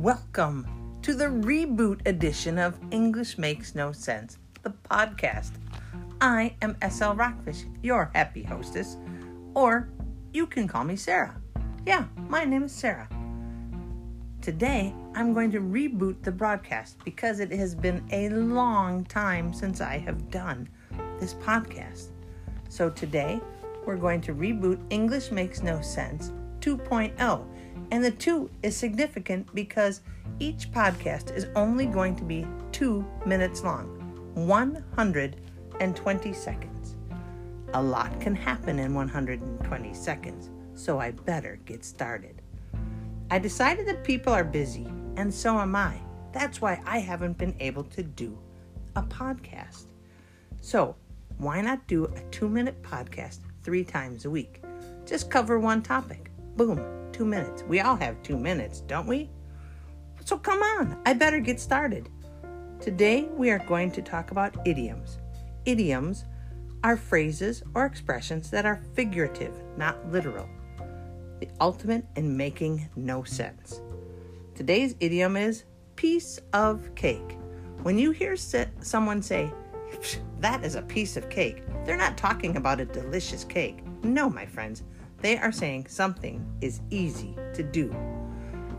Welcome to the reboot edition of English Makes No Sense, the podcast. I am SL Rockfish, your happy hostess, or you can call me Sarah. Yeah, my name is Sarah. Today, I'm going to reboot the broadcast because it has been a long time since I have done this podcast. So today, we're going to reboot English Makes No Sense 2.0. And the 2 is significant because each podcast is only going to be 2 minutes long, 120 seconds. A lot can happen in 120 seconds, so I better get started. I decided that people are busy, and so am I. That's why I haven't been able to do a podcast. So, why not do a two minute podcast three times a week? Just cover one topic. Boom, two minutes. We all have two minutes, don't we? So come on, I better get started. Today we are going to talk about idioms. Idioms are phrases or expressions that are figurative, not literal. The ultimate in making no sense. Today's idiom is piece of cake. When you hear someone say, that is a piece of cake, they're not talking about a delicious cake. No, my friends, they are saying something is easy to do.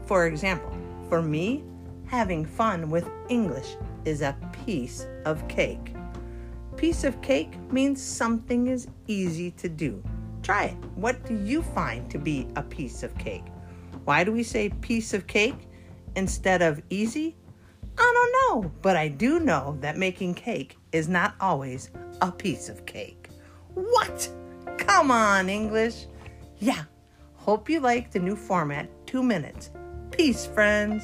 For example, for me, having fun with English is a piece of cake. Piece of cake means something is easy to do. Try it. What do you find to be a piece of cake? Why do we say piece of cake instead of easy? I don't know, but I do know that making cake is not always a piece of cake. What? Come on, English. Yeah, hope you like the new format, two minutes. Peace, friends.